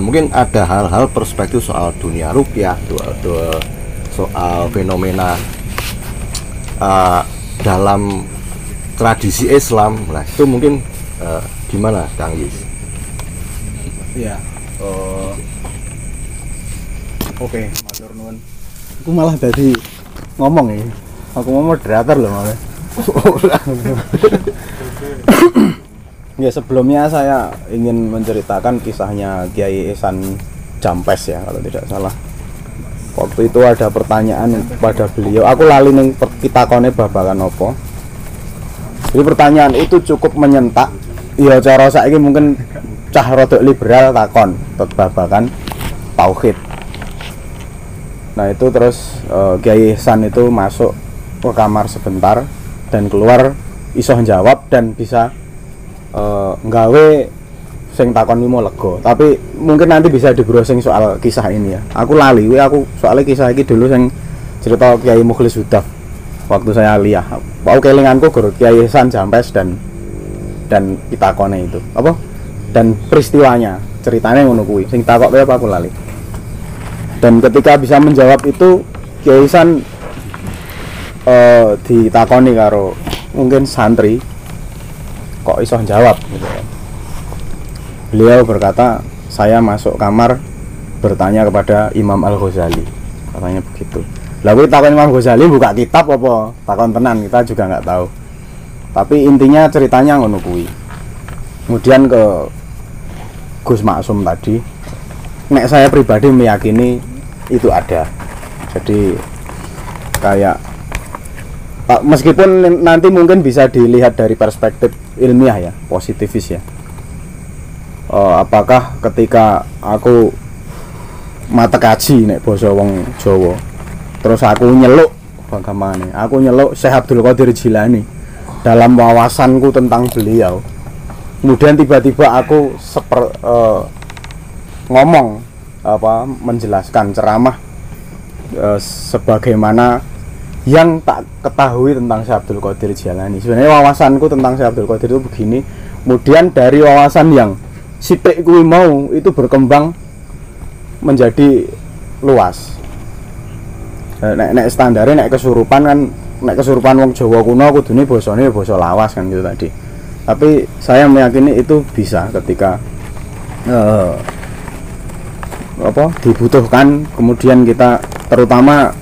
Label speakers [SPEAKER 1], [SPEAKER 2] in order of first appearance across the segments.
[SPEAKER 1] Nah mungkin ada hal-hal perspektif soal dunia rupiah, soal, soal fenomena uh, dalam tradisi Islam. Nah itu mungkin uh, gimana, Kang Yus?
[SPEAKER 2] Iya. Uh, Oke, okay, matur nuwun. Aku malah tadi ngomong ya. Aku mau moderator loh malah. ya sebelumnya saya ingin menceritakan kisahnya Kiai Ihsan Jampes ya kalau tidak salah. Waktu itu ada pertanyaan pada beliau. Aku lali ning kita kone babakan opo. Jadi pertanyaan itu cukup menyentak. Iya cara saya ini mungkin cah rodok liberal takon babakan tauhid. Nah itu terus uh, Kiai Ihsan itu masuk ke kamar sebentar dan keluar iso jawab dan bisa uh, nggawe sing takon mau lego tapi mungkin nanti bisa di browsing soal kisah ini ya. Aku lali we aku soalnya kisah ini dulu sing cerita Kiai Mukhlis Hudaf waktu saya liah aku kelinganku gur Kiai San Jampes dan dan pitakone itu. Apa? Dan peristiwanya ceritanya ngono kuwi. Sing takok apa aku lali. Dan ketika bisa menjawab itu Kiai San uh, ditakoni karo mungkin santri kok iso jawab gitu. Beliau berkata, saya masuk kamar bertanya kepada Imam Al Ghazali, katanya begitu. Lalu takon Imam Ghazali buka kitab apa? Takon tenan kita juga nggak tahu. Tapi intinya ceritanya ngono. Kemudian ke Gus Maksum tadi, nek saya pribadi meyakini itu ada. Jadi kayak meskipun nanti mungkin bisa dilihat dari perspektif ilmiah ya positivis ya. Uh, apakah ketika aku mata kaji nek boso wong Jawa terus aku nyeluk bagaimana? Aku nyeluk Syekh Abdul Qadir Jilani dalam wawasanku tentang beliau. Kemudian tiba-tiba aku seper uh, ngomong apa menjelaskan ceramah uh, sebagaimana yang tak ketahui tentang Syekh Abdul Qadir Jalani sebenarnya wawasanku tentang Syekh Abdul Qadir itu begini. Kemudian dari wawasan yang sitik kui mau itu berkembang menjadi luas. Eh, nek, nek standarnya nek kesurupan kan nek kesurupan wong Jawa kuno kudune bosone basa lawas kan gitu tadi. Tapi saya meyakini itu bisa ketika uh, apa dibutuhkan. Kemudian kita terutama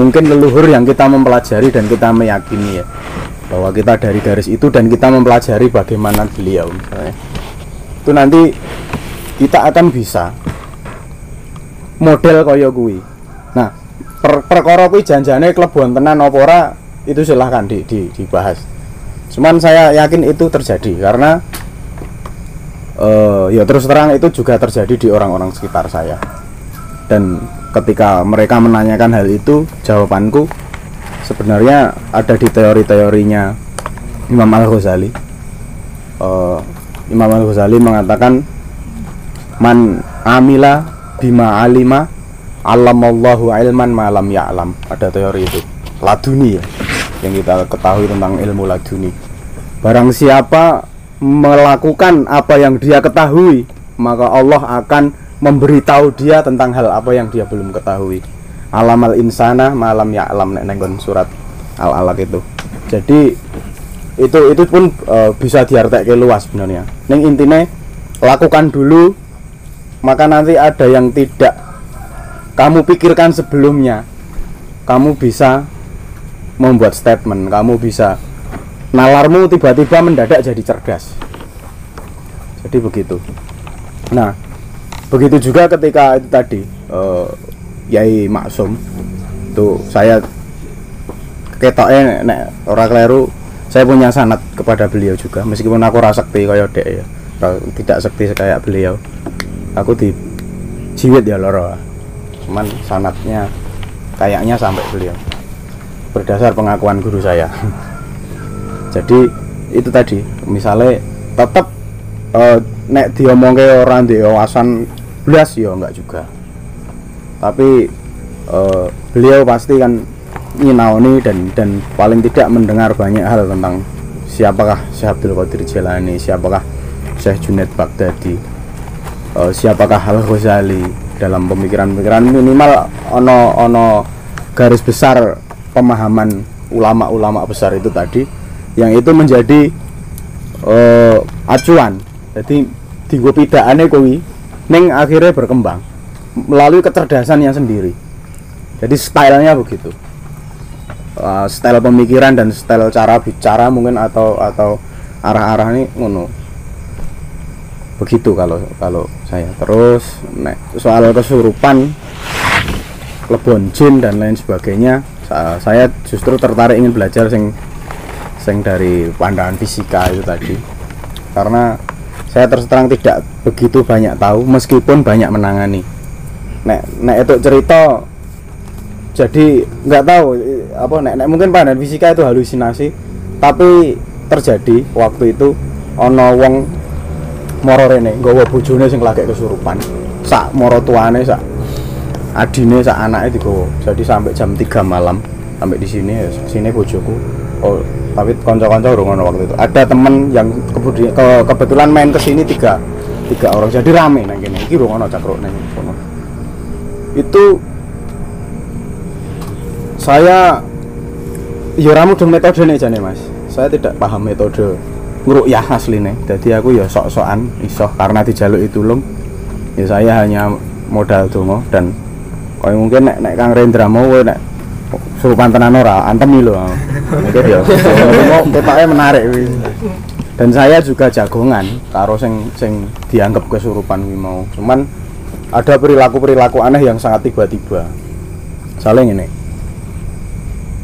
[SPEAKER 2] mungkin leluhur yang kita mempelajari dan kita meyakini ya bahwa kita dari garis itu dan kita mempelajari bagaimana beliau misalnya. Itu nanti kita akan bisa model kaya kui nah per perkara kui janjane kelebuan tenan opora itu silahkan di, di, dibahas. Cuman saya yakin itu terjadi karena uh, ya terus terang itu juga terjadi di orang-orang sekitar saya. Dan ketika mereka menanyakan hal itu jawabanku sebenarnya ada di teori-teorinya Imam Al Ghazali uh, Imam Al Ghazali mengatakan man amila bima alima alamallahu ilman malam ya'lam. Ada teori itu. Laduni ya yang kita ketahui tentang ilmu laduni. Barang siapa melakukan apa yang dia ketahui maka Allah akan memberitahu dia tentang hal apa yang dia belum ketahui. Alam al insana malam ya alam nenggon surat al alaq itu. Jadi itu itu pun e, bisa diartikan luas sebenarnya. Neng intinya lakukan dulu maka nanti ada yang tidak kamu pikirkan sebelumnya. Kamu bisa membuat statement kamu bisa nalarmu tiba-tiba mendadak jadi cerdas. Jadi begitu. Nah begitu juga ketika itu tadi uh, Yai Maksum tuh saya ketoknya nek orang keliru saya punya sanat kepada beliau juga. Meskipun aku rasa sekti kayak dek ya. Tidak sekti kayak beliau. Aku di jiwit ya loro. Cuman sanatnya kayaknya sampai beliau. Berdasar pengakuan guru saya. Jadi itu tadi. Misalnya tetap uh, nek diomongke orang di wawasan belas ya enggak juga. Tapi uh, beliau pasti kan nyinaoni dan dan paling tidak mendengar banyak hal tentang siapakah Syekh Abdul Qadir Jailani siapakah Syekh Junaid Baghdadi eh, siapakah Al Ghazali. Dalam pemikiran-pemikiran minimal ono ono garis besar pemahaman ulama-ulama besar itu tadi yang itu menjadi eh, acuan. Jadi digo pidakane kuwi ning akhirnya berkembang melalui kecerdasannya sendiri. Jadi stylenya begitu. Uh, style pemikiran dan style cara bicara mungkin atau atau arah-arah ini ngono. Begitu kalau kalau saya. Terus nek soal kesurupan lebon jin dan lain sebagainya sa- saya justru tertarik ingin belajar sing sing dari pandangan fisika itu tadi. Karena saya terus terang tidak begitu banyak tahu meskipun banyak menangani. Nek nek itu cerita jadi nggak tahu eh, apa nek, nek mungkin pandangan fisika itu halusinasi tapi terjadi waktu itu ono wong moro rene nggawa bojone sing lagi kesurupan. Sak moro tuane sak adine sak anake digawa. Jadi sampai jam 3 malam sampai di sini ya, sini bojoku oh tapi konco-konco urung ono waktu itu. Ada temen yang kemudian ke, kebetulan main ke sini tiga tiga orang. Jadi rame nang kene. Iki urung ono cakruk nang itu saya ya ramu dong metode nih jane mas. Saya tidak paham metode ngerukyah asline. Jadi aku ya sok-sokan iso. Karena dijaluk itu lum ya saya hanya modal dongo dan kau mungkin nek Kang Rendra mau nek surupan tenan ora antem lho. Mungkin ya. Menarik kuwi. dan saya juga jagongan karo sing sing dianggap kesurupan kuwi mau. Cuman ada perilaku-perilaku aneh yang sangat tiba-tiba. Saling ini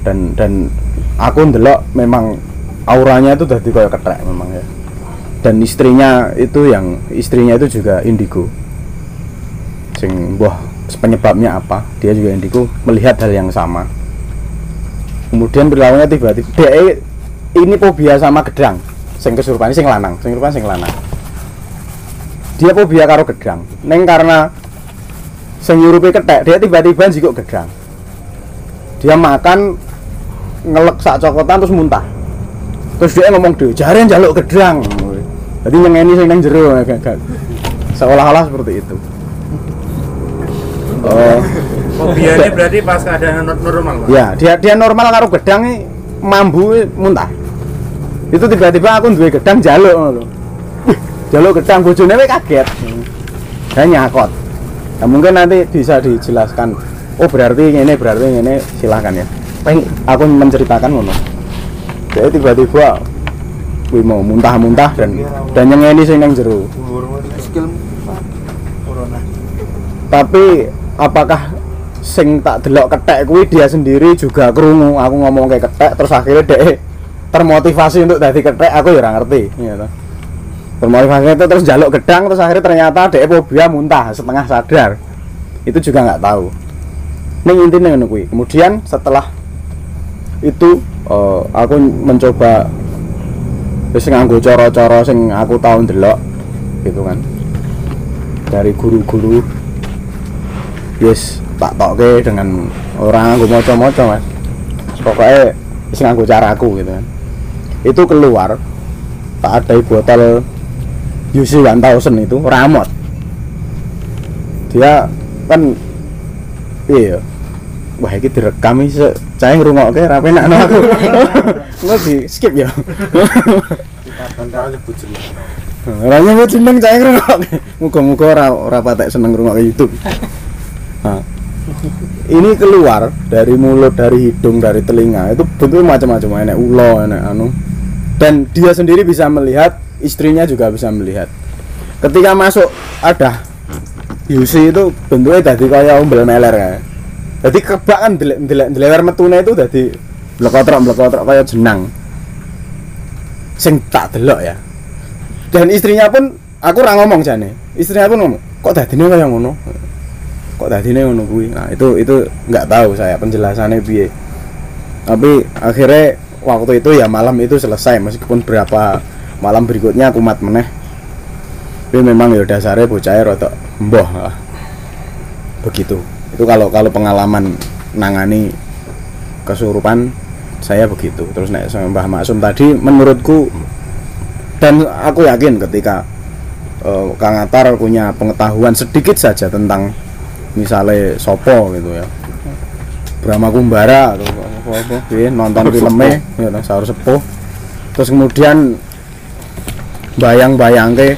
[SPEAKER 2] dan dan aku ndelok memang auranya itu udah kayak ketrek memang ya. Dan istrinya itu yang istrinya itu juga indigo. Sing wah penyebabnya apa dia juga indigo melihat hal yang sama. Kemudian perilakunya tiba-tiba dia ini fobia sama gedang sing kesurupan sing lanang sing kesurupan sing lanang. Dia fobia karo gedang neng karena sing nyurupi ketek dia tiba-tiba jikok gedang. Dia makan ngelek sak cokotan terus muntah. Terus dia ngomong deh jaren jaluk gedang. Jadi yang ini sing gak- gak. seolah-olah seperti itu oh.
[SPEAKER 3] Fobianya berarti pas keadaan not- normal, Pak?
[SPEAKER 2] ya dia dia normal karo gedang ini mambu ini muntah. Itu tiba-tiba aku duwe gedang jaluk ngono jaluk gedang bojone wis kaget. Saya nyakot. Nah, mungkin nanti bisa dijelaskan. Oh berarti ini berarti ini silahkan ya. Pengen aku menceritakan ngono. Jadi tiba-tiba wih mau muntah-muntah dan dan yang ini sing nang jero.
[SPEAKER 3] Skill corona.
[SPEAKER 2] tapi apakah sing tak delok ketek kuwi dia sendiri juga krungu? Aku ngomong kayak ketek terus akhirnya dek termotivasi untuk dadi ketek aku ya ngerti gitu. termotivasi itu terus jaluk gedang terus akhirnya ternyata dek fobia muntah setengah sadar. Itu juga nggak tahu. Ning intinya ngono kuwi. Kemudian setelah itu eh, aku mencoba wis nganggo cara-cara sing aku tahu ndelok gitu kan. Dari guru-guru yes tak toke dengan orang nganggo moco-moco mas. Pokoknya wis nganggo caraku gitu kan. Itu keluar tak ada botol UC 1000 itu ramot. Dia kan iya wah ini direkam ini saya ngerungokke ra penak no aku. Nggak di skip ya. Orangnya mau seneng saya ngerungokke muga-muga ora ora patek seneng ngerungokke YouTube nah, ini keluar dari mulut dari hidung dari telinga itu bentuknya macam-macam enak ulo enak anu. Dan dia sendiri bisa melihat istrinya juga bisa melihat. Ketika masuk ada Yusi itu bentuknya tadi kayak umbel meler ya. Jadi kebak kan delewer metune itu jadi blekotrok blekotrok kayak jenang. Sing tak delok ya. Dan istrinya pun aku ora ngomong jane istrinya pun ngomong kok dadine kayak ngono kok dadine ngono kuwi? Nah itu itu nggak tahu saya penjelasannya piye. Tapi akhirnya waktu itu ya malam itu selesai meskipun berapa malam berikutnya aku mat meneh. Tapi memang ya dasarnya bocah rotok mbah lah. begitu. Itu kalau kalau pengalaman nangani kesurupan saya begitu. Terus naik sama Mbah Maksum tadi menurutku dan aku yakin ketika eh, Kang Atar punya pengetahuan sedikit saja tentang misalnya Sopo gitu ya. Brahma Kumbara atau apa apa nonton filmnya ya sahur sepuh. Terus kemudian bayang-bayang ke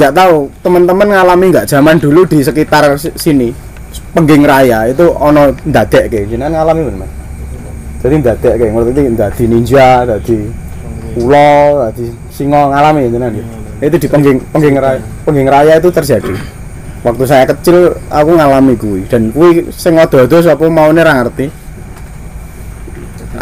[SPEAKER 2] nggak tahu teman-teman ngalami nggak zaman dulu di sekitar si- sini pengging raya itu ono ndadek kayak jenengan ngalami bener jadi ndadek kayak ngerti dadi ninja dadi ulo dadi singo ngalami jenengan gitu? itu di pengging pengging raya pengging raya itu terjadi waktu saya kecil aku ngalami kuwi. Dan kuwi sing odo-odo sapa maune ra ngerti.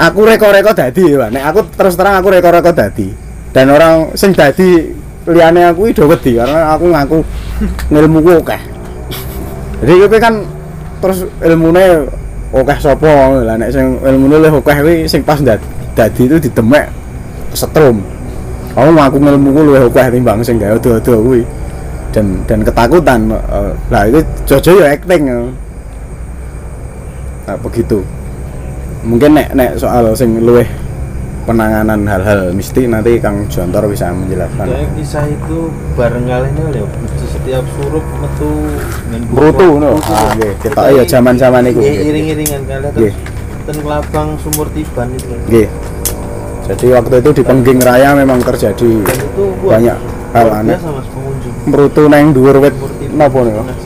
[SPEAKER 2] Aku reko-reko dadi Pak. nek aku terus terang aku reko-reko dadi. Dan orang sing dadi liyane aku itu wedi karena aku ngaku ngilmuku akeh. Jadi kowe kan terus ilmune akeh sapa? Lah nek sing ilmune luwih akeh kuwi sing pas dadi, itu didemek setrum. Aku ngaku ngilmuku luwih akeh timbang sing gawe odo-odo kuwi dan dan ketakutan eh, lah itu jojo ya acting nah, begitu mungkin nek nek soal sing luwih penanganan hal-hal mistik nanti Kang Jontor bisa menjelaskan
[SPEAKER 4] Kayak kisah itu bareng kalian ya, setiap surup metu
[SPEAKER 2] Brutu no. Ah nggih, kita iya zaman-zaman iku.
[SPEAKER 4] Iring-iringan kalian
[SPEAKER 2] Nggih.
[SPEAKER 4] terus ten lapang sumur tiban itu.
[SPEAKER 2] Nggih. Jadi waktu itu di Pengging Raya memang terjadi
[SPEAKER 4] Dan itu
[SPEAKER 2] banyak hal aneh.
[SPEAKER 4] biasa
[SPEAKER 2] Merutu neng dhuwur wit napa niku? Nang-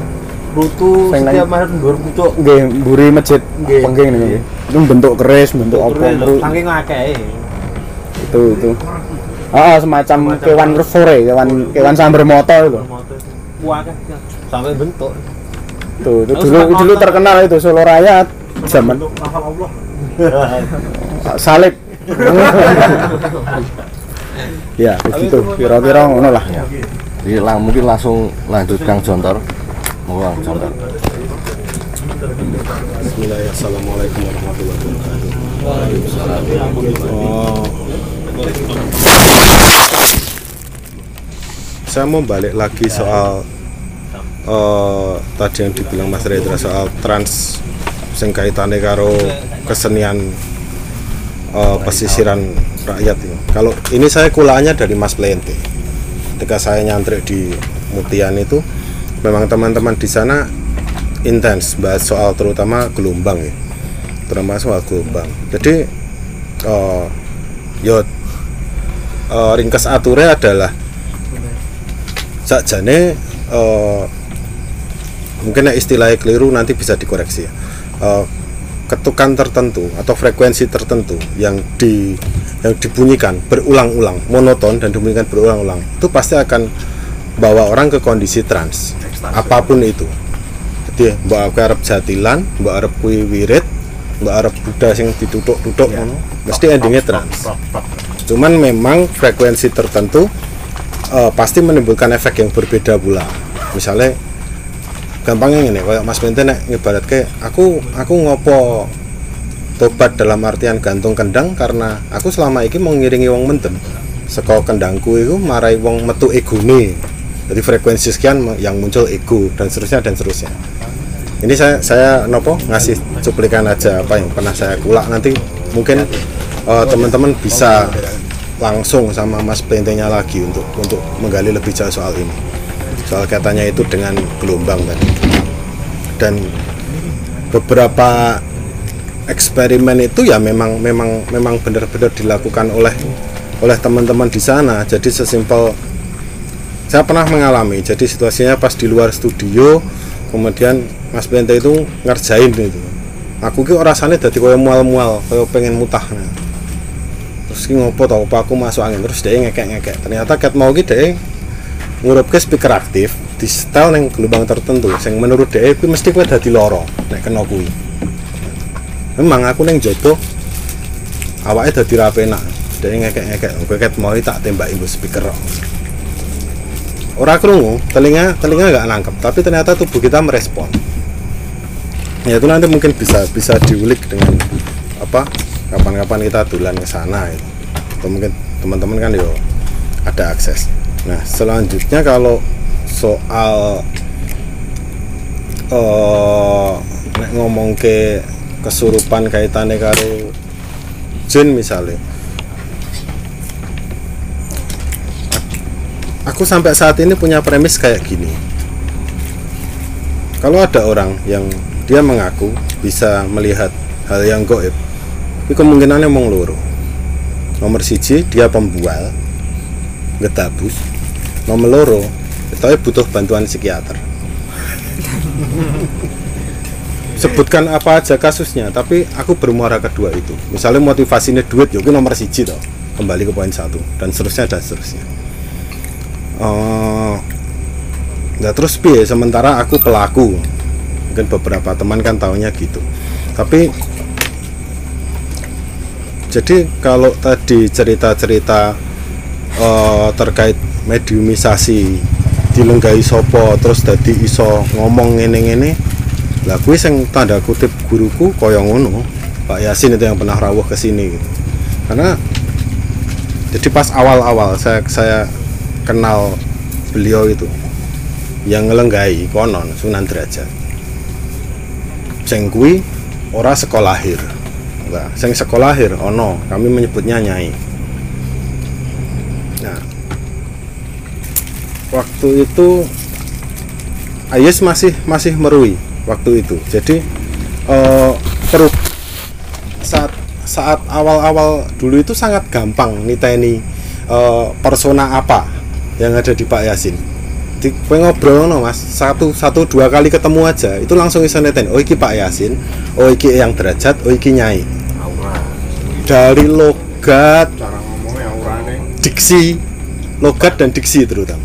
[SPEAKER 4] setiap malam dua pucuk.
[SPEAKER 2] Nggih, mburi masjid. Pengging niku nggih. Itu bentuk keris, bentuk apa
[SPEAKER 4] Saking akeh.
[SPEAKER 2] itu itu. Ah, semacam kewan sore, kewan kewan sambar moto itu.
[SPEAKER 4] Kan sampai bentuk.
[SPEAKER 2] Tuh, itu dulu dulu terkenal itu Solo Raya zaman salib. ya, begitu. Kira-kira ngono lah.
[SPEAKER 1] Jadi lang, mungkin langsung lanjut Kang Jontor. Mau Kang Jontor.
[SPEAKER 5] Bismillahirrahmanirrahim. Assalamualaikum. Oh. Saya mau balik lagi soal eh, tadi yang dibilang Mas Redra soal trans sing kaitane karo kesenian eh, pesisiran rakyat ini. Kalau ini saya kulanya dari Mas Plente. Ketika saya nyantrik di Mutian itu memang teman-teman di sana intens bahas soal terutama gelombang ya. Terutama soal gelombang. Jadi eh yo eh, ringkas aturnya adalah sakjane eh mungkin istilahnya keliru nanti bisa dikoreksi ya. Eh, ketukan tertentu atau frekuensi tertentu yang di yang dibunyikan berulang-ulang monoton dan dibunyikan berulang-ulang itu pasti akan bawa orang ke kondisi trans. Apa pun itu. Jadi mbak aku arep jatilan mbak arep kuwi wirid mbak arep buddha sing ditutuk-tutuk ngono mesti endingnya trans. cuman memang frekuensi tertentu eh, pasti menimbulkan efek yang berbeda pula. Misalnya gampangnya ini kayak Mas Bente nek ngibarat kayak aku aku ngopo tobat dalam artian gantung kendang karena aku selama ini mau ngiringi wong mendem saka kendangku itu marai wong metu egone. Jadi frekuensi sekian yang muncul ego dan seterusnya dan seterusnya. Ini saya saya nopo ngasih cuplikan aja apa yang pernah saya kulak. Nanti mungkin eh, teman-teman bisa langsung sama Mas Bentenya lagi untuk untuk menggali lebih jauh soal ini. Soal katanya itu dengan gelombang tadi. Dan beberapa eksperimen itu ya memang memang memang benar-benar dilakukan oleh oleh teman-teman di sana. Jadi sesimpel saya pernah mengalami jadi situasinya pas di luar studio kemudian Mas Bente itu ngerjain itu aku ki rasanya dari kaya mual-mual kaya pengen mutah. Nah. terus ki ngopo tau apa aku masuk angin? Terus dia ngekek-ngekek. Ternyata ket mau ki dia ngurupke speaker aktif di setel yang gelombang tertentu. Yang menurut dia kuwi mesti kuwi dadi loro nek kena kuwi memang aku neng jopo awaknya dadi ra penak dia ngekek-ngekek gue ket mau tak tembak ibu speaker kok. Ora krungu, telinga telinga nggak nangkep, tapi ternyata tubuh kita merespon. Ya itu nanti mungkin bisa bisa diulik dengan apa kapan-kapan kita tulan ke sana itu. Atau mungkin teman-teman kan yo ada akses. Nah selanjutnya kalau soal eh nek ngomong ke kesurupan kaitannya karo jin misalnya aku sampai saat ini punya premis kayak gini. Kalau ada orang yang dia mengaku bisa melihat hal yang goib tapi kemungkinannya mau loro. Nomor siji dia pembual getabus nomor loro tapi butuh bantuan psikiater sebutkan apa aja kasusnya tapi aku bermuara kedua itu. Misalnya motivasinya duit ya itu nomor siji toh kembali ke poin satu. Dan seterusnya dan seterusnya. Eh, Nah terus piye? Sementara aku pelaku. Mungkin beberapa teman kan taunya gitu. Tapi jadi kalau tadi cerita-cerita eh, terkait mediumisasi dilenggai sopo terus tadi iso ngomong ngene-ngene lah kuwi sing tanda kutip guruku kaya ngono Pak Yasin itu yang pernah rawuh ke sini gitu. Karena jadi pas awal-awal saya saya kenal beliau itu yang ngelenggai konon Sunan Derajat. Sing kuwi ora sekolahir enggak sing sekolahir ono kami menyebutnya nyai. Nah waktu itu Ayes masih masih merui waktu itu. Jadi eh, perut saat saat awal-awal dulu itu sangat gampang niteni eh, persona apa yang ada di Pak Yasin. Di kowe ngobrol no mas. Satu satu dua kali ketemu aja itu langsung bisa neten oh iki Pak Yasin oh iki yang derajat oh iki nyai. Dari logat
[SPEAKER 3] Cara ngomongnya aurane
[SPEAKER 5] diksi logat dan diksi terutama.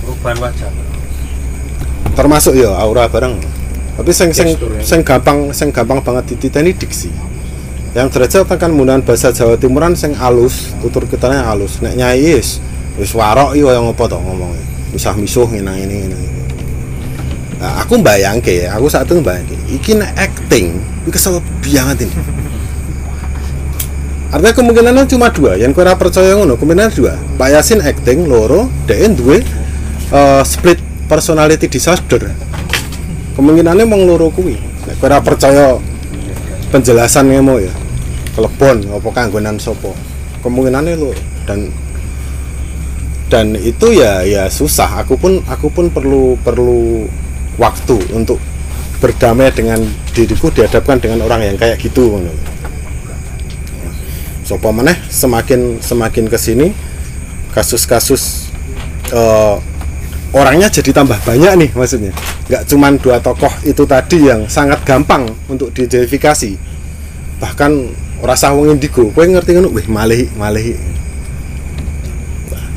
[SPEAKER 4] Perubahan wajah.
[SPEAKER 5] Termasuk ya aura bareng tapi sing sing
[SPEAKER 3] ya.
[SPEAKER 5] sing gampang sing gampang banget dititeni diksi yang derajat akan menggunakan bahasa Jawa Timuran sing alus tutur kitanya alus. Nek nyai is wis warok iki kaya ngopo to ngomongnya misah misuh ngene ngene ngene nah, aku bayangke aku saat itu bayangke iki nek acting iki kesel banget ini. Artinya kemungkinannya cuma dua yang kira percaya ngono kemungkinan dua. Pak Yasin acting loro DN duwe eh, split personality disorder kemungkinannya mau loro kuwi. Ora percaya penjelasan mau ya kelebon apa kanggonan sopo kemungkinannya lo dan dan itu ya ya susah. Aku pun aku pun perlu perlu waktu untuk berdamai dengan diriku dihadapkan dengan orang yang kayak gitu. Sopo meneh semakin semakin ke sini kasus-kasus eh, orangnya jadi tambah banyak nih maksudnya. Nggak cuman dua tokoh itu tadi yang sangat gampang untuk diidentifikasi. Bahkan rasa wong indigo kowe ngerti ngono? Wih malih malih.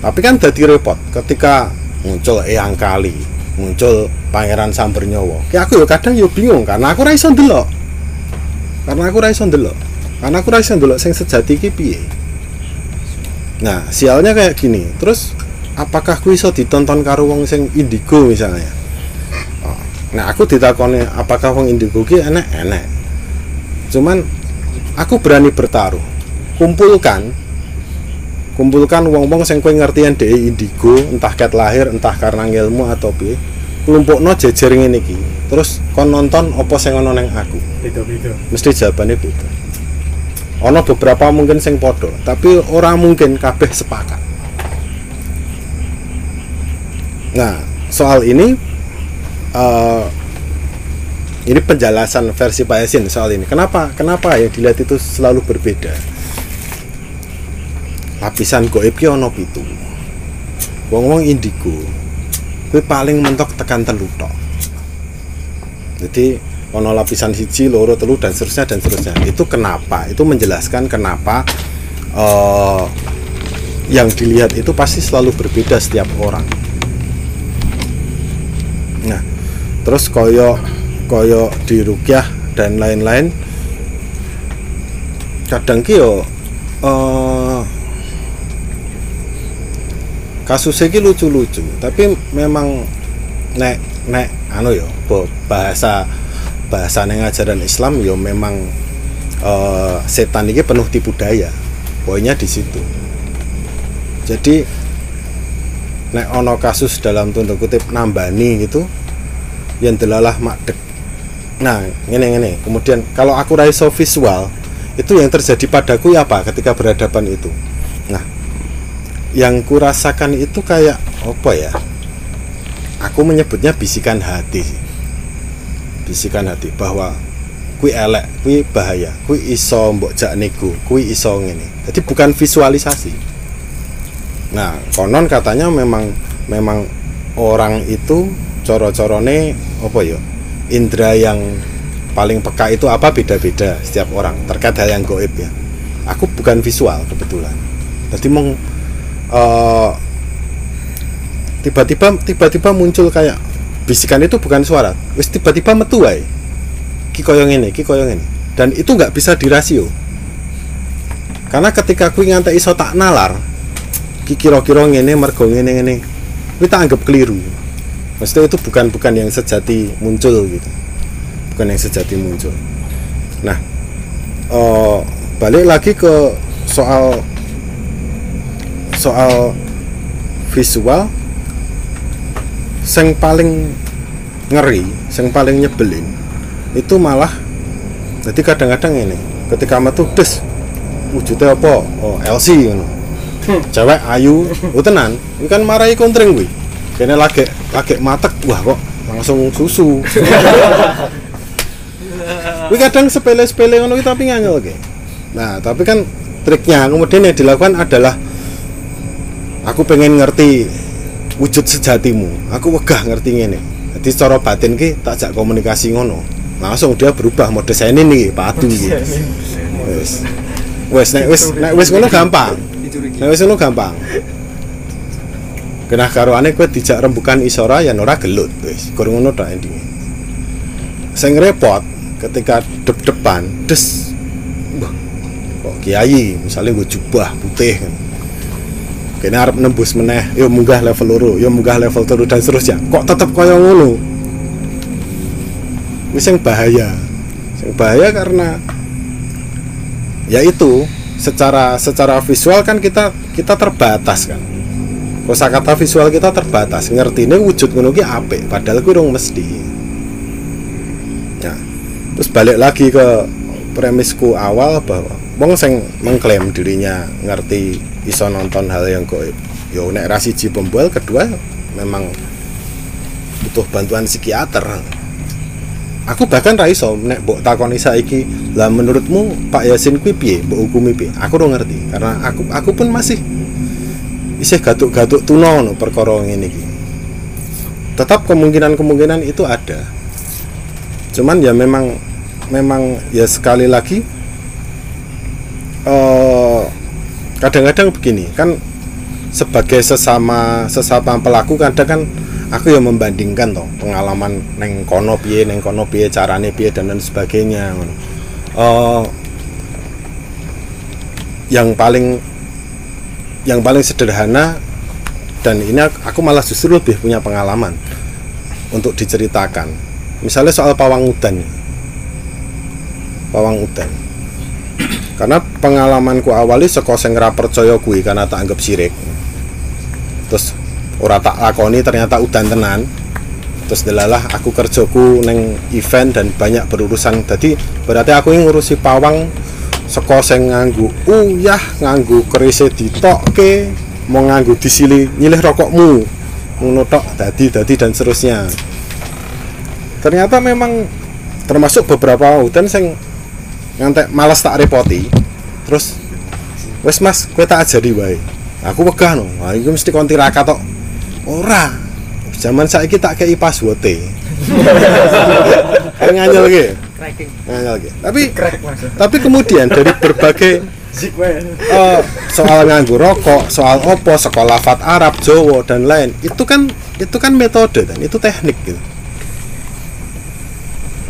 [SPEAKER 5] Tapi kan jadi repot ketika muncul Eyang Kali muncul Pangeran Sambernyowo kayak aku ya kadang yo bingung karena aku ra iso ndelok. Karena aku ra iso ndelok. Karena aku ra iso ndelok sing sejati piye. Nah sialnya kayak gini. Terus apakah ku iso ditonton karo wong sing indigo misalnya? Oh, nah aku ditakoni apakah wong indigo ki enek? Enek. Cuman aku berani bertaruh. Kumpulkan kumpulkan wong-wong sing kowe ngertian dhek indigo entah ket lahir entah karena ilmu atau piye kelompokno jejer ngene iki. Terus kon nonton apa sing ana ning aku?
[SPEAKER 3] Beda-beda.
[SPEAKER 5] Mesti jawabannya beda. Ono beberapa mungkin sing podo tapi orang mungkin kabeh sepakat nah soal ini eh, ini penjelasan versi Pak Yasin soal ini. Kenapa kenapa yang dilihat itu selalu berbeda? Lapisan goib ki ono pitu. Wong-wong indigo kuwi paling mentok tekan telu tok. Jadi ono lapisan siji loro telu dan seterusnya dan seterusnya. Itu kenapa? Itu menjelaskan kenapa eh, yang dilihat itu pasti selalu berbeda setiap orang terus koyo koyo di rukyah dan lain-lain. Kadang ki yo eh, kasus iki lucu-lucu tapi memang nek nek anu yo bahasa bahasa neng ajaran Islam yo memang eh, setan ini penuh tipu daya. Poinnya di situ. Jadi nek ono kasus dalam tanda kutip nambani gitu yang delalah makdek. Nah ini ini kemudian kalau aku raiso visual itu yang terjadi padaku ya apa ketika berhadapan itu? Nah yang kurasakan itu kayak apa ya? Aku menyebutnya bisikan hati bisikan hati bahwa kui elek kui bahaya kui iso mbok jak nego kui iso ngene. Jadi bukan visualisasi. Nah konon katanya memang memang orang itu coro-corone apa ya? Indera yang paling peka itu apa? Beda-beda setiap orang terkait hal yang goib ya. Aku bukan visual kebetulan. Jadi meng eh, tiba-tiba tiba-tiba muncul kayak bisikan itu bukan suara. Wis tiba-tiba metu wae. Ki koyo ngene ki ngene. Dan itu nggak bisa dirasio. Karena ketika aku ngantek iso tak nalar ki kira-kira ngene mergo ngene ngene kuwi tak anggap keliru Maksudnya itu bukan bukan yang sejati muncul gitu. Bukan yang sejati muncul. Nah eh, balik lagi ke soal soal visual. Yang paling ngeri yang paling nyebelin itu malah jadi kadang-kadang ini ketika metu des wujudnya apa? Oh LC ngono. Cewek ayu oh tenan. Ini kan marahi kontring gue kayaknya lagi lagi matek wah kok langsung susu Wih kadang sepele-sepele ngono tapi nganyel oke. Nah, tapi kan triknya kemudian yang dilakukan adalah aku pengen ngerti wujud sejatimu. Aku wegah ngerti ngene. Jadi secara batin ki tak jak komunikasi ngono. Langsung dia berubah mode saya ini nih, padu iki. Wes. Wes nek wis nek wis ngono gampang. Nek wis ngono gampang. Kena karuane kowe dijak rembukan isora ya ora gelut wis. Kur ngono tok endinge. Sing repot ketika dep-depan des. Kok kiai misalnya gue jubah putih kan. Kayaknya harap nembus meneh yuk munggah level loro yuk munggah level telu dan seterusnya. Kok tetep kaya ngono? Ini yang bahaya. Yang bahaya karena ya itu secara secara visual kan kita kita terbatas kan kosakata visual kita terbatas. Ngerti ini wujud ki apik padahal gue dong mesti. Ya. Terus balik lagi ke premisku awal bahwa wong sing mengklaim dirinya ngerti iso nonton hal yang goib yo nek ra siji pembual kedua memang butuh bantuan psikiater. Aku bahkan ra iso nek mbok takoni saiki lah menurutmu Pak Yasin kuwi piye? Mbok hukumi aku ora ngerti karena aku aku pun masih isih gatuk-gatuk tuno no perkara ngene iki tetap kemungkinan-kemungkinan itu ada cuman ya memang memang ya sekali lagi eh, kadang-kadang begini kan sebagai sesama sesama pelaku kadang kan aku yang membandingkan toh pengalaman neng kono piye neng kono piye carane piye dan lain sebagainya. Eh, yang paling yang paling sederhana dan ini aku- malah justru lebih punya pengalaman untuk diceritakan. Misalnya soal pawang udan. Pawang udan. Karena pengalamanku awali saka sing percaya karena tak anggap sirik. Terus ora tak lakoni ternyata udan tenan. Terus delalah aku kerjaku neng event dan banyak berurusan. Jadi berarti aku yang ngurusi pawang saka sing nganggo uyah nganggo kerise ditokke mau nganggo disili nyilih rokokmu. Ngono tok dadi dadi dan seterusnya. Ternyata memang termasuk beberapa hutan sing ngantek males tak repoti. Terus wes mas kue tak ajari wae. Aku wegah no. Wah itu mesti konti raka tok. Ora. Zaman saiki tak kei password kan nganyel ge nganyel ge tapi tapi kemudian dari berbagai eh, soal nganggo rokok, soal opo, sekolah lafat Arab, Jawa dan lain, itu kan itu kan metode dan itu teknik gitu.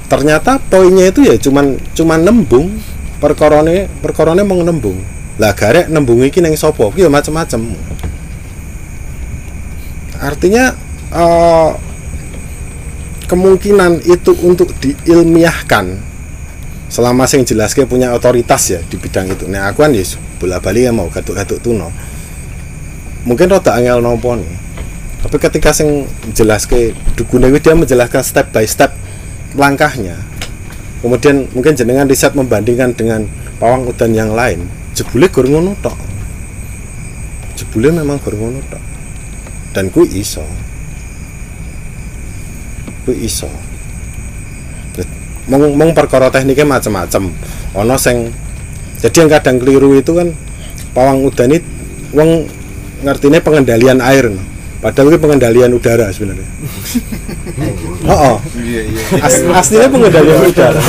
[SPEAKER 5] Ternyata poinnya itu ya cuman cuman nembung perkorone perkorone mau nembung. Lah garek nembung iki neng sopo, ki ya macem-macem. Artinya eh, kemungkinan itu untuk diilmiahkan selama sing jelas punya otoritas ya di bidang itu. Nah aku kan ya bola balik ya mau gatuk-gatuk tuno. Mungkin rada angel nompo nih. Tapi ketika sing jelas ke dukune kuwi dia menjelaskan step by step langkahnya. Kemudian mungkin jenengan riset membandingkan dengan pawang udan yang lain. Jebule gur tok. Jebule memang tok dan ku iso ku iso mong mong perkara tekniknya macam-macam ono sing jadi yang kadang keliru itu kan pawang udan itu wong ngertine pengendalian air no. padahal itu pengendalian udara sebenarnya oh, oh.
[SPEAKER 4] Iya iya.
[SPEAKER 5] As, aslinya pengendalian udara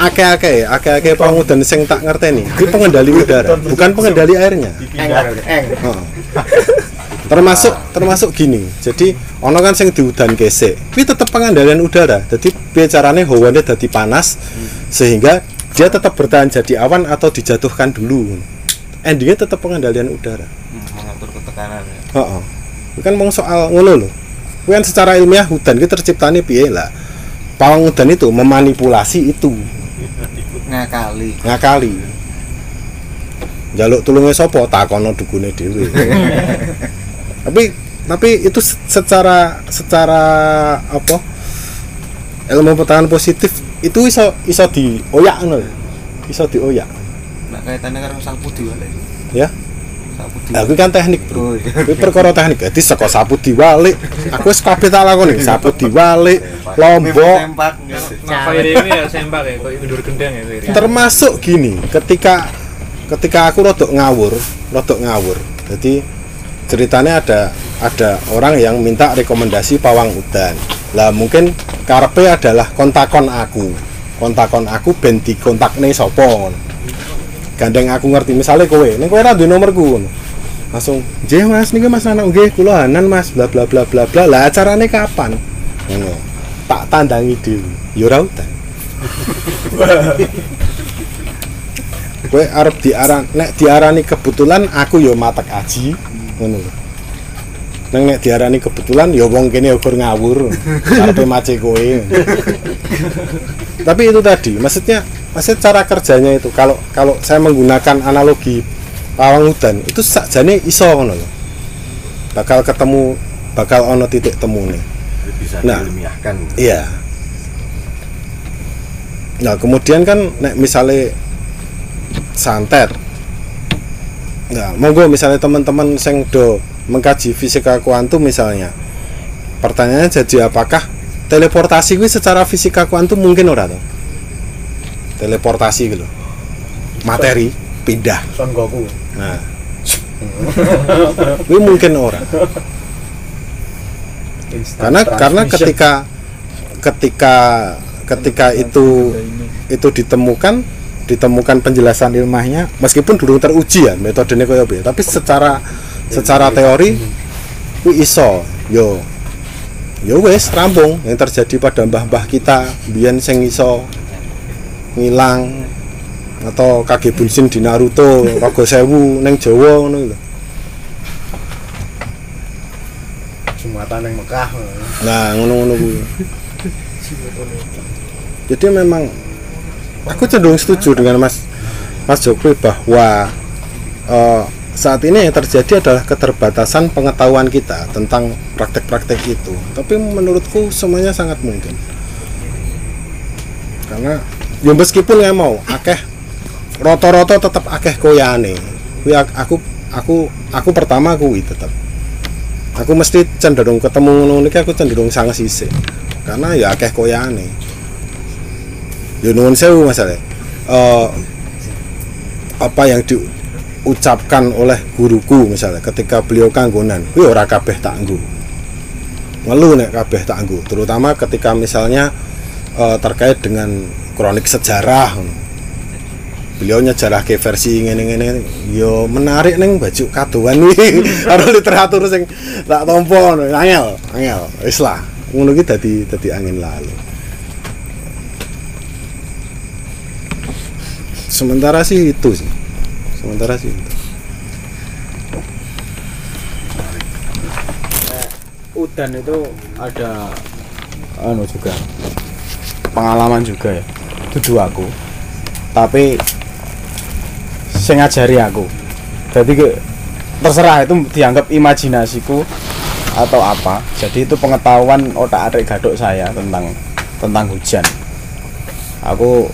[SPEAKER 5] akeh-akeh akeh-akeh pawang udan sing tak ngerteni itu pengendali udara bukan pengendali airnya Oh. Termasuk termasuk gini. Jadi ono kan sing diudan gesek. Tapi tetap pengendalian udara. Jadi bicaranya hawane jadi panas sehingga dia tetap bertahan jadi awan atau dijatuhkan dulu. Endingnya tetap pengendalian udara.
[SPEAKER 4] Hmm, mengatur ketekanan ya.
[SPEAKER 5] Heeh. Itu kan mau soal ngono loh kan secara ilmiah hutan itu terciptanya piye lah. Pawang udan itu memanipulasi itu.
[SPEAKER 3] Ngakali.
[SPEAKER 5] Ngakali. Jaluk tulungnya sopo takono dukune dhewe tapi tapi itu se- secara secara apa ilmu pertahanan positif itu iso iso dioyak ngono lho. iso dioyak
[SPEAKER 4] Nah kaitannya karo sapu diwale.
[SPEAKER 5] ya
[SPEAKER 4] Sapu diwale.
[SPEAKER 5] kuwi kan teknik, Bro.
[SPEAKER 4] Oh, iya.
[SPEAKER 5] Kuwi perkara teknik. Dadi saka sapu diwalik, aku wis kabeh tak lakoni. Sapu diwalik, lombok,
[SPEAKER 3] ini ya sempak ya gendang ya
[SPEAKER 5] termasuk gini ketika ketika aku rodok ngawur rodok ngawur jadi ceritanya ada ada orang yang minta rekomendasi pawang udan. Lah mungkin karpe adalah kontakon aku. Kontakon aku ben kontak nih sopo ngono. gandeng aku ngerti misalnya kowe ning kowe ra duwe nomorku ngono. langsung "Nggih Mas niki Mas anak nggih kula Mas bla bla bla bla bla. Lah acarane kapan? Ngono. Tak tandangi dhewe. Ya ora udan. Kowe arep diaran nek diarani kebetulan aku ya matek aji ngono lho Neng nek diarani kebetulan ya wong kene ukur ngawur karepe mace kowe tapi itu tadi maksudnya maksud cara kerjanya itu kalau kalau saya menggunakan analogi pawang udan itu sakjane iso ngono lho bakal ketemu bakal ono titik temu nih
[SPEAKER 1] bisa
[SPEAKER 5] Nah.
[SPEAKER 1] diilmiahkan
[SPEAKER 5] Iya. Nah kemudian kan nek misalnya santet. Nah, monggo misalnya teman-teman sing do mengkaji fisika kuantum misalnya. Pertanyaannya jadi apakah teleportasi gue secara fisika kuantum mungkin ora tuh? Teleportasi gitu. Materi pindah.
[SPEAKER 2] Son Goku
[SPEAKER 5] Nah. Gue mungkin ora. karena karena ketika ketika ketika itu itu ditemukan ditemukan penjelasan ilmiahnya meskipun dulu teruji ya metodenya kayak apa ya, tapi secara secara teori kuwi iso yo. Yo wes rampung. Yang terjadi pada mbah-mbah kita biyen sing iso ngilang atau kage bunsin di Naruto Rogo Sewu neng Jawa ngono lho.
[SPEAKER 2] Jumatan yang Mekah
[SPEAKER 5] Nah, ngono-ngono kuwi. Jadi memang aku cenderung setuju dengan Mas Mas Jokowi bahwa eh, saat ini yang terjadi adalah keterbatasan pengetahuan kita tentang praktek-praktek itu. Tapi menurutku semuanya sangat mungkin. Karena ya meskipun nggak mau akeh roto-roto tetap akeh koyane. Ak- aku aku aku pertama kuwi tetap aku mesti cenderung ketemu ngono aku cenderung sangat sisik karena ya akeh koyane ya nuwun sewu masalah eh apa yang diucapkan oleh guruku misalnya ketika beliau kanggonan? Kuwi ora kabeh tak nggo. Ngeluh nek kabeh tak nggo terutama ketika misalnya eh, terkait dengan kronik sejarah beliau nyejarah ke versi ngene-ngene. Yo menarik neng baju kadoan wi karo literatur sing tak tompo angel angel wis lah. Ngono ki dadi dadi angin lalu sementara sih itu sih. Sementara sih itu.
[SPEAKER 2] Udan itu ada anu juga. Pengalaman juga ya. Tujuh aku. Tapi sing ngajari aku. Jadi ke, terserah itu dianggap imajinasiku atau apa. Jadi itu pengetahuan otak adik gadok saya tentang tentang hujan. Aku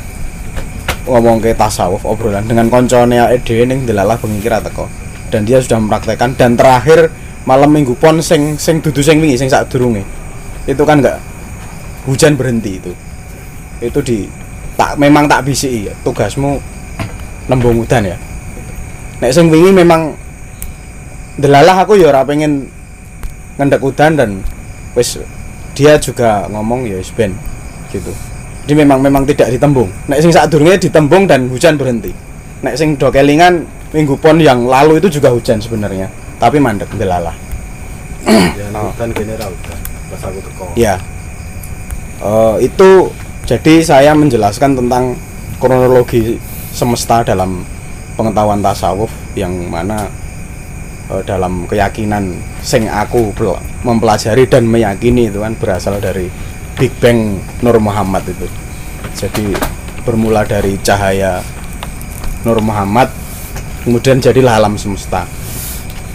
[SPEAKER 2] ngomong ke tasawuf obrolan dengan koncone dhewe ning delalah bengi kira teko. Dan dia sudah mempraktekkan. Dan terakhir malam minggu pon sing sing dudu sing wingi sing sadurunge. Itu kan enggak hujan berhenti itu. Itu di tak memang tak bisi tugasmu nembung udan ya. Nek sing wingi memang delalah aku ya ora pengen ngendek udan dan wis dia juga ngomong ya wis ben gitu jadi memang memang tidak ditembung nek sing sadurunge ditembung dan hujan berhenti nek sing do kelingan minggu pon yang lalu itu juga hujan sebenarnya tapi mandek delalah Oh.
[SPEAKER 5] hutan general. Pas aku teko.
[SPEAKER 2] Ya, Eh, itu jadi saya menjelaskan tentang kronologi semesta dalam pengetahuan tasawuf yang mana eh, dalam keyakinan sing aku pel- mempelajari dan meyakini itu kan berasal dari Big Bang Nur Muhammad itu. Jadi bermula dari cahaya Nur Muhammad kemudian jadilah alam semesta.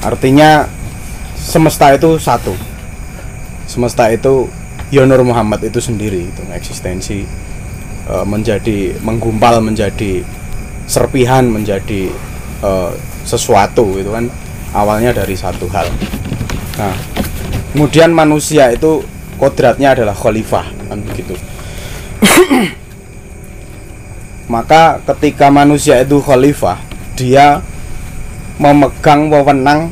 [SPEAKER 2] Artinya semesta itu satu semesta itu ya Nur Muhammad itu sendiri itu eksistensi eh, menjadi menggumpal menjadi serpihan menjadi eh, sesuatu itu kan awalnya dari satu hal nah kemudian manusia itu kodratnya adalah khalifah kan begitu maka ketika manusia itu khalifah dia memegang wewenang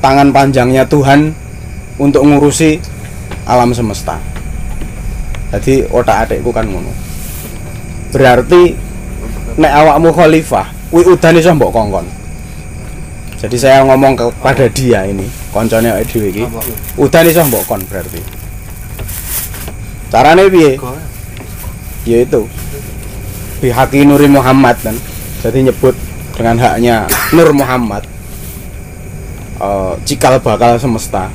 [SPEAKER 2] tangan panjangnya Tuhan untuk ngurusi alam semesta. Jadi otak adikku kan ngono. Berarti nek awakmu khalifah, kuwi udan iso mbok kongkon. Jadi saya ngomong kepada dia ini, koncone awake dhewe iki, udan iso mbok kon berarti. Carane piye? Ya itu. Bihaki Nuri Muhammad kan. Jadi nyebut dengan haknya Nur Muhammad. eh, cikal bakal semesta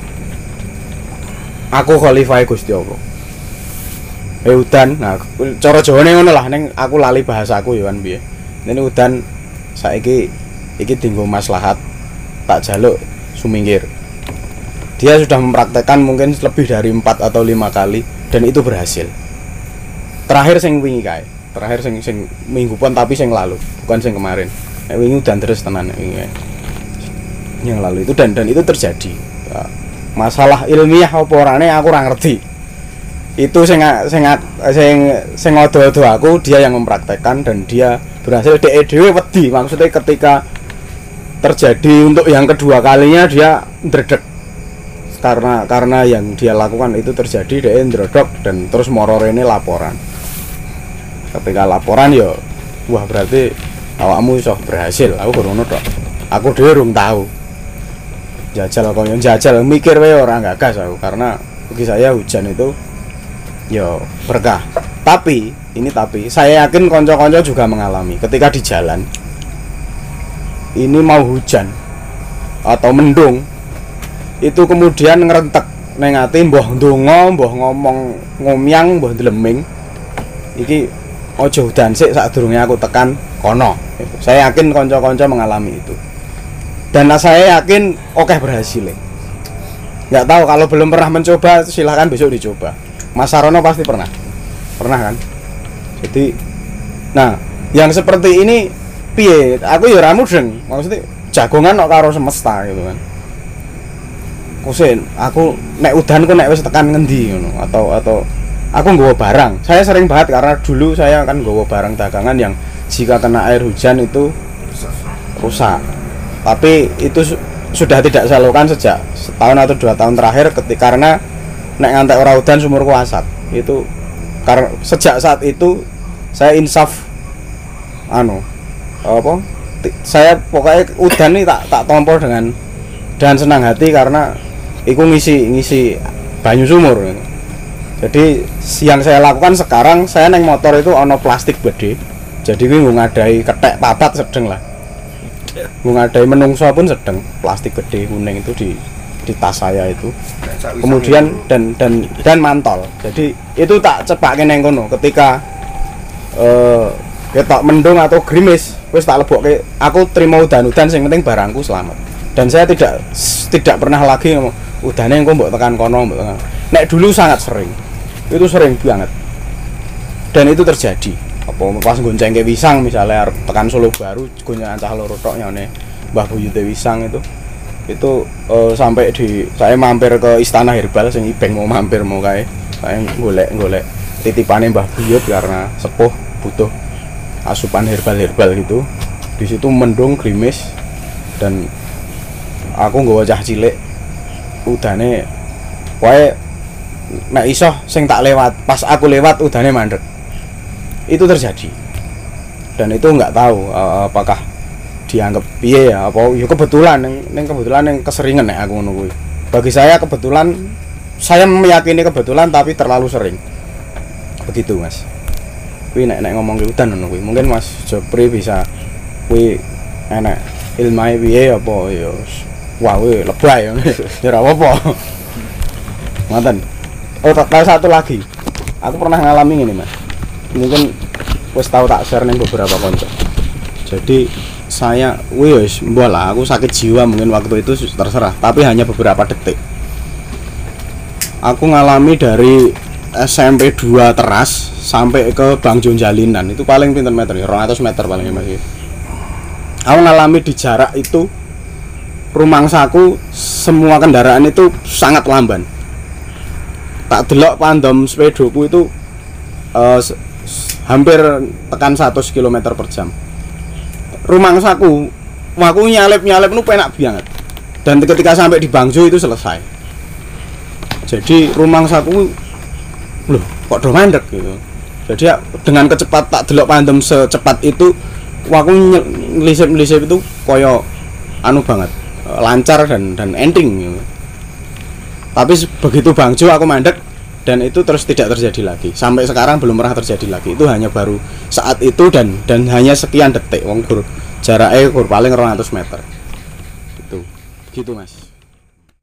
[SPEAKER 2] aku khalifah Gusti Allah eh udan nah cara Jawane ngono lah ning aku lali bahasaku ya kan piye ini udan saiki iki dinggo maslahat tak jaluk sumingkir dia sudah mempraktekkan mungkin lebih dari empat atau lima kali dan itu berhasil. Terakhir sing wingi kae. Terakhir sing sing minggu pon tapi sing lalu bukan sing kemarin. Nek wingi udan terus tenan wingi yang lalu itu dan dan itu terjadi. Masalah ilmiah apa orane aku ora ngerti. Itu sing sing sing sing ngodo-odo aku dia yang mempraktekkan dan dia berhasil. Dhek dhewe wedi maksudnya ketika terjadi untuk yang kedua kalinya dia ndredeg karena karena yang dia lakukan itu terjadi dia ndrodok dan terus moror ini laporan. Ketika laporan ya wah berarti awakmu iso berhasil. Aku kurang tok. Aku dhewe tahu jajal kok yang jajal. Mikir wae orang gagas aku karena bagi saya hujan itu ya berkah. Tapi ini tapi saya yakin konco-konco juga mengalami. Ketika di jalan ini mau hujan atau mendung itu kemudian ngerentek neng ati mbah ndonga mbah ngomong ngomyang mbah deleming iki ojo udan sik sadurunge aku tekan kono. Saya yakin konco-konco mengalami itu. Dan saya yakin oke berhasil. Nggak tahu kalau belum pernah mencoba silahkan besok dicoba. Mas Sarono pasti pernah. Pernah kan? Jadi nah yang seperti ini piye? Aku ya ramu deng maksudnya jagongan kok karo semesta gitu kan. Kusin aku nek udan ku nek wis tekan ngendi ngono? Atau atau aku nggawa barang. Saya sering banget karena dulu saya kan nggawa barang dagangan yang jika kena air hujan itu rusak. Tapi itu su- sudah tidak saya lakukan sejak setahun atau dua tahun terakhir ketika karena nek ngantek ora udan sumurku asap. Itu karena sejak saat itu saya insaf anu apa? Saya pokoknya udan nih tak tak tompol dengan dengan senang hati karena iku ngisi ngisi banyu sumur. Jadi yang saya lakukan sekarang saya naik motor itu ono plastik gede jadi gue ngadai ketek papat sedeng lah. Gue ngadai menungso pun sedeng plastik gede kuning itu di di tas saya itu. Kemudian dan dan dan mantol. Jadi itu tak cepak neng kono ketika eh ketok mendung atau gerimis wis tak lebokke aku terima udan-udan sing penting barangku selamat. Dan saya tidak tidak pernah lagi udane engko mbok tekan kono mbok tekan nek dulu sangat sering. Itu sering banget. Dan itu terjadi. Apa pas gonceng ke Wisang misalnya tekan Solo baru goncengan cah loro tok nyone Mbah Buyute Wisang itu. Itu eh, sampai di saya mampir ke Istana Herbal sing ibeng mau mampir mau kae. Saya golek golek titipane Mbah Buyut karena sepuh butuh asupan herbal-herbal gitu. Di situ mendung gerimis dan aku nggak cah cilik. Udane wae nek iso sing tak lewat pas aku lewat udane mandek. Itu terjadi. Dan itu nggak tahu eh, apakah dianggap piye ya apa ya kebetulan neng kebetulan yang keseringan nek aku kuwi. Bagi saya kebetulan saya meyakini kebetulan tapi terlalu sering. Begitu mas kuwi nek nek ngomong ke hutan ngono kuwi. Mungkin mas Jopri bisa kuwi enek ilmahe piye apa ya wah kuwi lebay ya ora apa-apa. Ngoten oh tak satu lagi. Aku pernah ngalami ini mas. Mungkin wis tahu tak share ning beberapa konco. Jadi saya wis mbah lah aku sakit jiwa mungkin waktu itu terserah tapi hanya beberapa detik. Aku ngalami dari SMP 2 teras sampai ke Bang Jalinan. Itu paling pinten meter ya 200 meter paling Mas ya. aku ngalami di jarak itu rumangsaku semua kendaraan itu sangat lamban. Tak delok pandom sepedoku itu s- hampir tekan 100 km per jam. Rumangsaku aku nyalip nyalip nu penak banget. Dan ketika sampai di Bangjo itu selesai. Jadi rumangsaku loh kok do mandek gitu jadi ya, dengan kecepat tak delok pandem secepat itu aku ngelisip ngelisip itu koyo anu banget eh, lancar dan dan ending gitu. tapi begitu Bangjo aku mandek dan itu terus tidak terjadi lagi. Sampai sekarang belum pernah terjadi lagi. Itu hanya baru saat itu dan dan hanya sekian detik. Wong gur jaraknya gur paling 200 meter. Gitu. Gitu mas